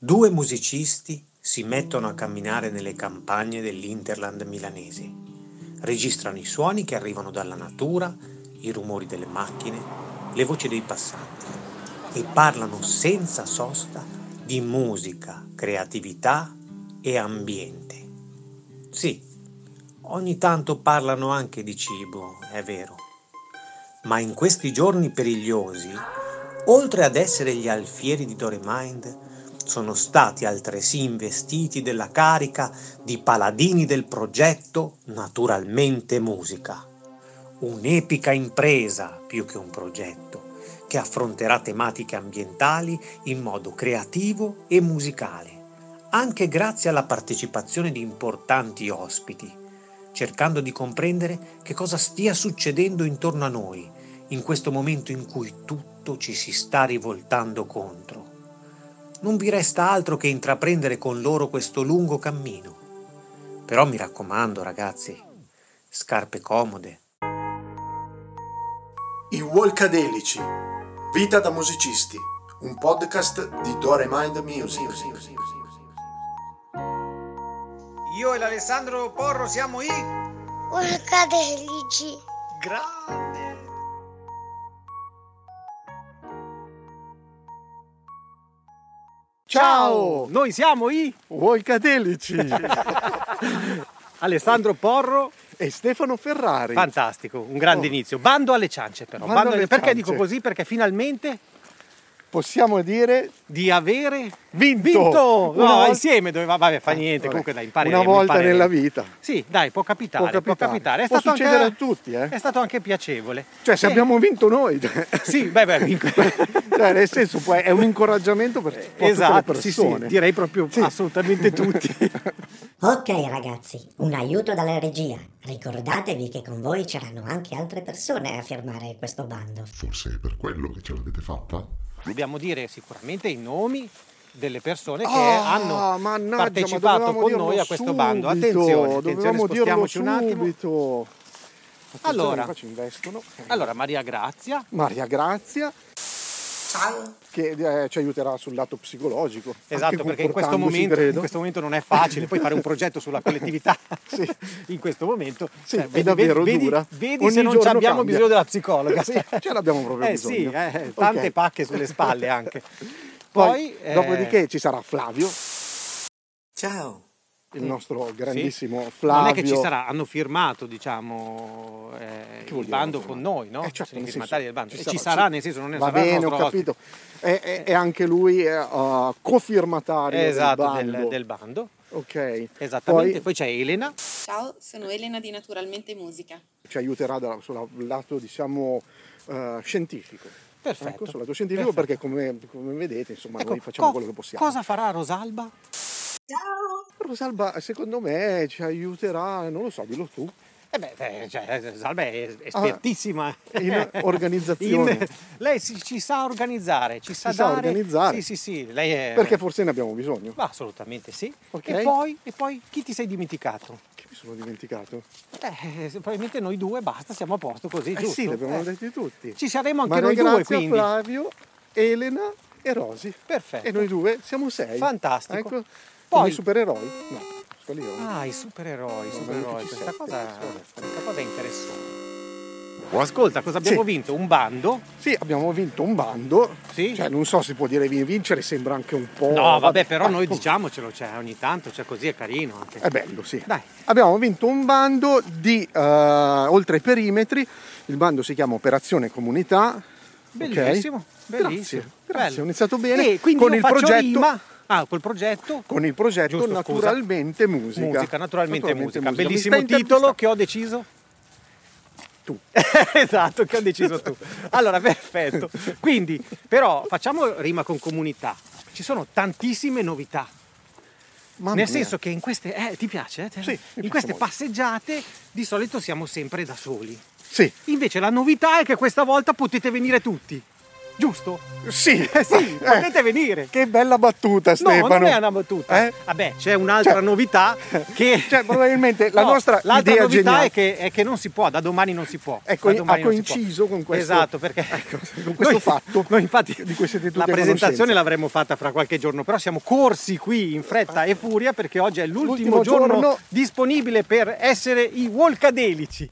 Due musicisti si mettono a camminare nelle campagne dell'Interland milanese. Registrano i suoni che arrivano dalla natura, i rumori delle macchine, le voci dei passanti e parlano senza sosta di musica, creatività e ambiente. Sì, ogni tanto parlano anche di cibo, è vero. Ma in questi giorni perigliosi, oltre ad essere gli alfieri di Doremind, sono stati altresì investiti della carica di paladini del progetto Naturalmente Musica. Un'epica impresa più che un progetto che affronterà tematiche ambientali in modo creativo e musicale, anche grazie alla partecipazione di importanti ospiti, cercando di comprendere che cosa stia succedendo intorno a noi in questo momento in cui tutto ci si sta rivoltando contro non vi resta altro che intraprendere con loro questo lungo cammino. Però mi raccomando, ragazzi, scarpe comode. I Walkadelici, Vita da musicisti, un podcast di Dore Mind Music. Io e l'Alessandro Porro siamo i Walkadelici. grandi. Ciao! Noi siamo i Volcadelici Alessandro Porro. e Stefano Ferrari. Fantastico, un grande Oh. inizio. Bando alle ciance però. Bando alle perché ciance. dico così? Perché finalmente Possiamo dire di avere vinto! vinto! No, volta- insieme doveva, vabbè, fa niente, Vabbè, comunque dai, impareremo. Una volta impareremo. nella vita. Sì, dai, può capitare, Può può capitare. capitare. È Può stato succedere anche, a tutti, eh. È stato anche piacevole. Cioè, se Eh, abbiamo vinto noi, Sì, beh, beh, vinco- cioè, nel senso, poi è un incoraggiamento per tutte le esatto, sì, persone. sì, direi proprio Sì. assolutamente tutti. Ok ragazzi, un aiuto dalla regia. Ricordatevi che con voi c'erano anche altre persone a firmare questo bando. Forse è per quello che ce l'avete fatta? Dobbiamo dire sicuramente i nomi delle persone che Ah, hanno mannaggia, partecipato con noi a questo subito, bando. Attenzione, attenzione, spostiamoci un attimo. Allora. Allora, Maria Grazia, Maria Grazia. Che eh, ci aiuterà sul lato psicologico. Esatto, perché in questo, momento, in questo momento non è facile poi fare un progetto sulla collettività. Sì. In questo momento Sì, cioè, è davvero vedi, dura. Vedi Ogni se non abbiamo cambia. bisogno della psicologa. Sì, ce l'abbiamo proprio eh, bisogno. Sì, eh, tante Ok. pacche sulle spalle anche. Poi, Poi, eh, dopodiché ci sarà Flavio, Ciao. Il nostro sì, grandissimo Flavio. Non è che ci sarà, hanno firmato diciamo eh, il bando con noi, no? Eh, certo, Sono i firmatari senso, del bando. ci E sarà- ci sarà, ci- nel senso non è Va bene, ho capito. E, e- e anche lui è uh, cofirmatario Esatto, del del, bando. del bando. Ok. Esattamente. Poi, Poi c'è Elena. Ciao, sono Elena di Naturalmente Musica. ci aiuterà da- sul lato, diciamo, uh, scientifico. Perfetto. Ecco, sul lato scientifico Perfetto. perché come, come vedete, insomma, Ecco, noi facciamo co- quello che possiamo. Cosa farà Rosalba? Rosalba, secondo me, ci aiuterà, non lo so, dillo tu, Eh beh, eh, cioè, Rosalba è espertissima in organizzazione. In- lei si- ci sa organizzare, ci sa sa dare. organizzare. Sì, sì, sì. Lei è. perché forse ne abbiamo bisogno. Ma assolutamente sì. Ok. E, poi, e poi chi ti sei dimenticato? Che mi sono dimenticato? Eh, probabilmente noi due basta, siamo a posto così, Eh giusto? sì, li abbiamo Eh, detti tutti. Ci saremo anche Maria noi due, quindi. Flavio, Elena e Rosi. Perfetto. E noi due siamo sei. Fantastico. Ecco. Poi- Come i supereroi? No, io. Ah, i supereroi, i Sono supereroi. Questa cosa, questa cosa è interessante. Ascolta, cosa abbiamo Sì. vinto? Un bando? Sì, abbiamo vinto un bando. Sì. Cioè, non so se può dire vin- vincere, sembra anche un po'. No, vabbè, però Ah, noi com- diciamocelo, cioè, ogni tanto, cioè, così è carino anche. È bello, sì. Dai. Abbiamo vinto un bando di eh, oltre i perimetri. Il bando si chiama Operazione Comunità. Bellissimo, bellissimo. Grazie, grazie, ho iniziato bene. E quindi con il progetto. rima. Ah, col progetto. Con il progetto Giusto, scusa. Naturalmente Musica. Musica, naturalmente, musica. Mi Bellissimo titolo che ho deciso. Tu. esatto, che ho deciso tu. Allora, perfetto. Quindi, però, facciamo rima con comunità. Ci sono tantissime novità. Mamma Nel mia. senso che in queste. Eh, ti piace? eh? Sì, in piace queste molto. passeggiate di solito siamo sempre da soli. Sì, Invece la novità è che questa volta potete venire tutti. Giusto? Sì, Eh sì, eh, potete venire. Che bella battuta, Stefano. No, non è una battuta. Eh? Vabbè, c'è un'altra Cioè- novità che... Cioè, probabilmente la No, nostra l'altra novità geniale- è che, è che non si può, da domani non si può. Ecco, ha coinciso con questo- Esatto, perché ecco, con questo fatto Noi infatti la presentazione l'avremmo fatta fra qualche giorno, però siamo corsi qui in fretta e furia perché oggi è l'ultimo, L'ultimo giorno, giorno. disponibile per essere i Walkadelici.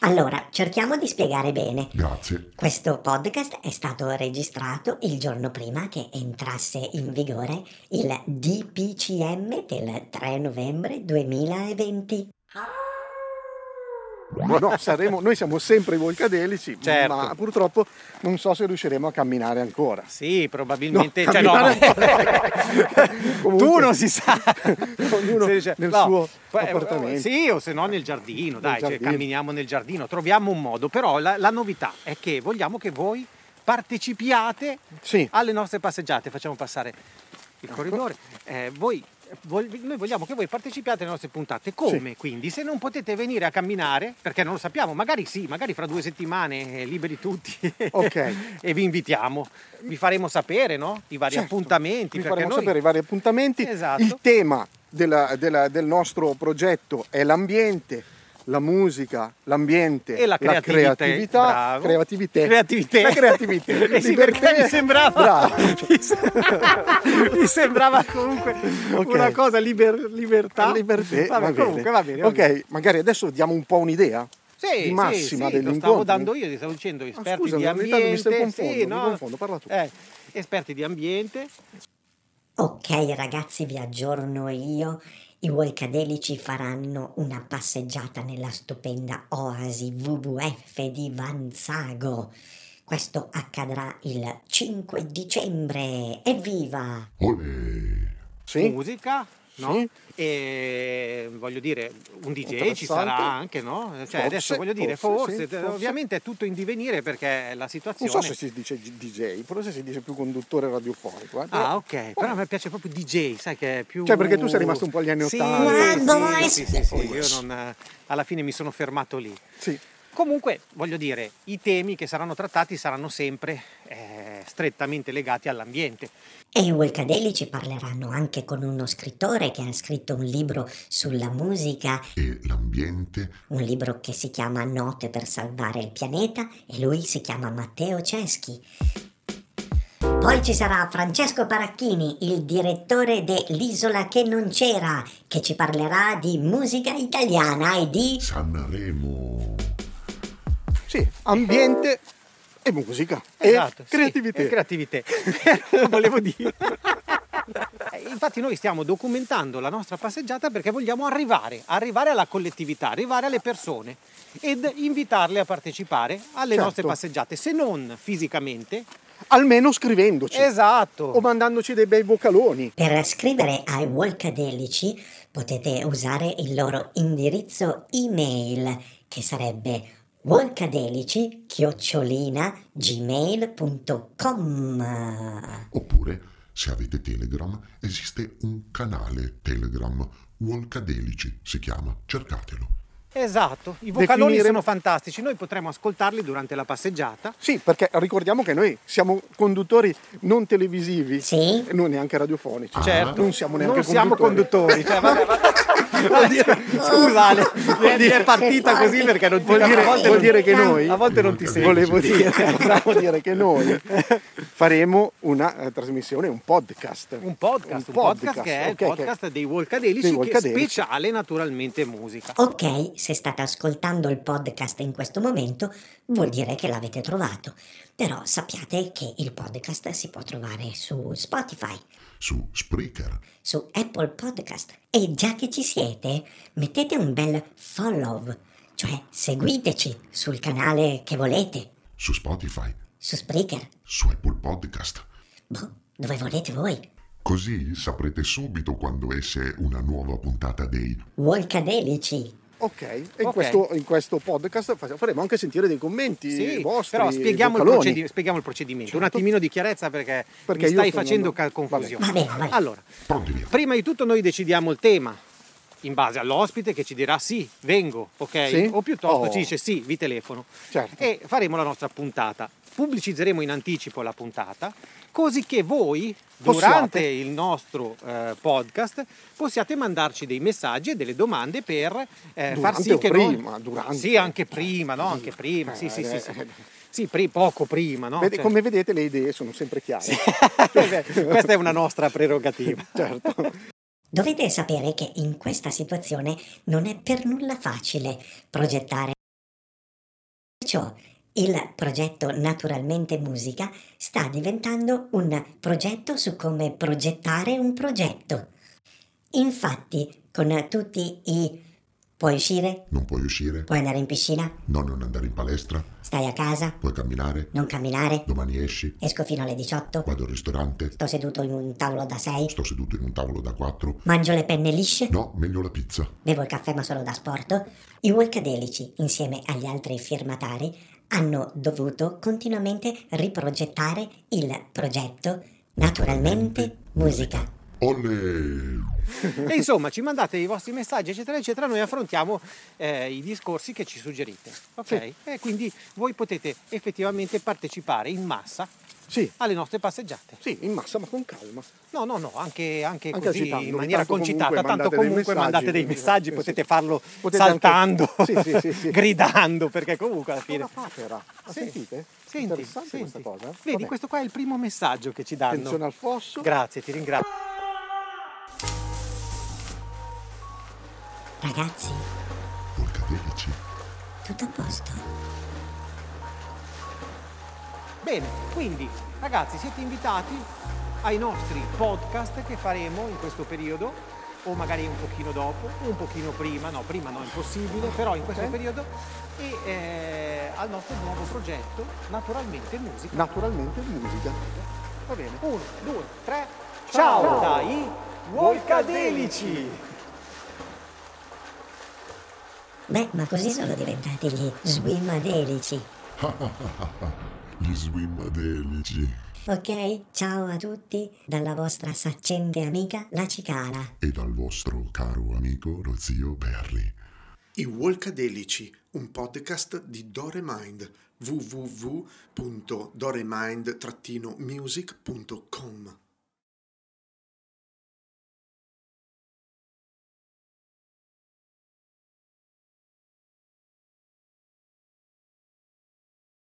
Allora, cerchiamo di spiegare bene. Grazie. Questo podcast è stato registrato il giorno prima che entrasse in vigore il DPCM del 3 novembre 2020. No, saremo, noi siamo sempre i volcadelici, Certo. ma purtroppo non so se riusciremo a camminare ancora. Sì, probabilmente. No, cioè, no, ma- tu non si sa. Ognuno dice- nel no, suo poi, appartamento. Sì, o se no nel giardino, dai, cioè, giardino. camminiamo nel giardino, troviamo un modo. Però la, la novità è che vogliamo che voi partecipiate Sì. alle nostre passeggiate. Facciamo passare il corridore. Eh, voi, noi vogliamo che voi partecipiate alle nostre puntate. Come? Quindi, se non potete venire a camminare, perché non lo sappiamo, magari sì, magari fra due settimane eh, liberi tutti. Ok. e vi invitiamo. Vi faremo sapere, no? I vari Certo. appuntamenti. Vi faremo noi- sapere i vari appuntamenti. Esatto. Il tema della- della- del nostro progetto è l'ambiente, la musica, l'ambiente, e la la creatività, creatività, creatività, Creatività. la creatività, Eh sì, libertà. perché mi sembrava mi se- mi sembrava comunque Ok. una cosa liber- libertà Libertà, Vabbè, va bene. comunque va bene, va ok, bene. magari adesso diamo un po' un'idea Sì, di sì, massima sì, lo dell'incontro. stavo dando io, ti stavo dicendo esperti scusa, di tanto mi stai ambiente, confondo, sì, mi no? confondo, parla tu. Eh, esperti di ambiente, Ok ragazzi, vi aggiorno io. I Volcadelici faranno una passeggiata nella stupenda oasi WWF di Vanzago. Questo accadrà il 5 dicembre. Evviva! Olè. Sì? musica, no? Sì. E voglio dire, un DJ ci sarà anche, no? Cioè, Forse, adesso voglio dire, forse, forse, sì, forse. ovviamente è tutto in divenire perché la Non situazione so se si dice DJ, forse si dice più conduttore radiofonico. eh, Ah, ok. Però a me piace proprio DJ, sai che è più. Cioè, perché tu sei rimasto un po' agli anni Sì, 80. Sì, sì, sì, sì, io non, eh, alla fine mi sono fermato lì. Sì. Comunque, voglio dire, i temi che saranno trattati saranno sempre eh, strettamente legati all'ambiente. E i Volcadelici parleranno anche con uno scrittore che ha scritto un libro sulla musica, E l'ambiente? un libro che si chiama Note per salvare il pianeta e lui si chiama Matteo Ceschi. Poi ci sarà Francesco Paracchini, il direttore dell'Isola che non c'era, che ci parlerà di musica italiana e di... Sanremo. Sì, ambiente e musica. Esatto, e sì, creatività. e creatività. Volevo dire. Infatti noi stiamo documentando la nostra passeggiata perché vogliamo arrivare, arrivare alla collettività, arrivare alle persone ed invitarle a partecipare alle Certo. nostre passeggiate, se non fisicamente. Almeno scrivendoci. Esatto. O mandandoci dei bei vocaloni. Per scrivere ai Volcadelici potete usare il loro indirizzo email che sarebbe volcadelici chiocciolina gmail.com Oppure, se avete Telegram, esiste un canale Telegram. Walkadelici si chiama. Cercatelo. Esatto, i vocaloni Definire- sono fantastici, noi potremo ascoltarli durante la passeggiata. Sì, perché ricordiamo che noi siamo conduttori non televisivi, Sì. e non neanche radiofonici. Certo, Non siamo neanche non siamo conduttori. conduttori. cioè, vabbè, vabbè. Scusa Ale, è, è partita così perché non ti Vuol dire, a volte vuol non- dire che noi a volte non ti senti. volevo dire, volevo dire che noi faremo una eh, trasmissione, un podcast. Un podcast, un podcast, che è il ok, podcast dei Volcadelici, dei che Volcadelici. speciale naturalmente musica. Ok, se state ascoltando il podcast in questo momento vuol dire che l'avete trovato, però sappiate che il podcast si può trovare su Spotify, Su Spreaker. su Apple Podcast e già che ci siete mettete un bel follow, cioè seguiteci sul canale che volete, Su Spotify. su Spreaker, Su Apple Podcast. boh, dove volete voi. Così saprete subito quando esce una nuova puntata dei Volcadelici. Ok, e in, Ok. Questo, in questo podcast fa- faremo anche sentire dei commenti Sì, vostri. però spieghiamo il, procedi- spieghiamo il procedimento, un attimino di chiarezza perché, Perché stai facendo vabbè. ca- confusione. Va bene, vai. Allora, prima di tutto noi decidiamo il tema. in base all'ospite che ci dirà sì, vengo, ok? Sì? O piuttosto Oh. ci dice sì, vi telefono. Certo. E faremo la nostra puntata. Pubblicizzeremo in anticipo la puntata, così che voi, Possiate. durante il nostro eh, podcast, possiate mandarci dei messaggi e delle domande per eh, far sì che noi- prima? Durante. Sì, anche prima, no? Anche prima, sì, sì, sì. sì. Eh, Sì, pri- poco prima, no? Vede- Cioè- Come vedete le idee sono sempre chiare. Beh, Questa è una nostra prerogativa. certo. Dovete sapere che in questa situazione non è per nulla facile progettare. Perciò il progetto Naturalmente Musica sta diventando un progetto su come progettare un progetto. Infatti, con tutti i puoi uscire, Non puoi uscire? puoi andare in piscina, No, non andare in palestra? stai a casa, Puoi camminare? non camminare, Domani esci? esco fino alle 18, Vado al ristorante? sto seduto in un tavolo da 6, Sto seduto in un tavolo da quattro? mangio le penne lisce, No, meglio la pizza. bevo il caffè ma solo da sport, i Walkadelici, insieme agli altri firmatari, hanno dovuto continuamente riprogettare il progetto Naturalmente Musica. Olle! E insomma, ci mandate i vostri messaggi, eccetera, eccetera, noi affrontiamo eh, i discorsi che ci suggerite. Ok? Sì. E quindi voi potete effettivamente partecipare in massa Sì, alle nostre passeggiate. sì, in massa ma con calma. No, no, no, anche, anche Anche così agitando, in maniera tanto concitata, comunque tanto dei comunque messaggi. mandate dei messaggi, Eh, sì. potete farlo Potete anche- saltando, Sì, sì, sì, sì. gridando, perché comunque alla fine... Una papera. La Sì. sentite? Senti, Interessante senti. questa cosa. Vedi, Vabbè. questo qua è il primo messaggio che ci danno. Attenzione al fosso. Grazie, ti ringrazio. Ragazzi, Volcadelici. tutto a posto. Bene, quindi ragazzi siete invitati ai nostri podcast che faremo in questo periodo o magari un pochino dopo un pochino prima, no prima no è impossibile, però in questo Ok. periodo e eh, al nostro nuovo progetto Naturalmente Musica. Naturalmente musica. Va bene. Uno, due, tre, ciao, dai Volcadelici! Beh, ma così sono diventati gli Swimadelici. Gli swimmadelici. Ok? Ciao a tutti dalla vostra saccente amica, la Cicala. E dal vostro caro amico, lo zio Berry. I Walkadelici, un podcast di Doremind www.doremind-music.com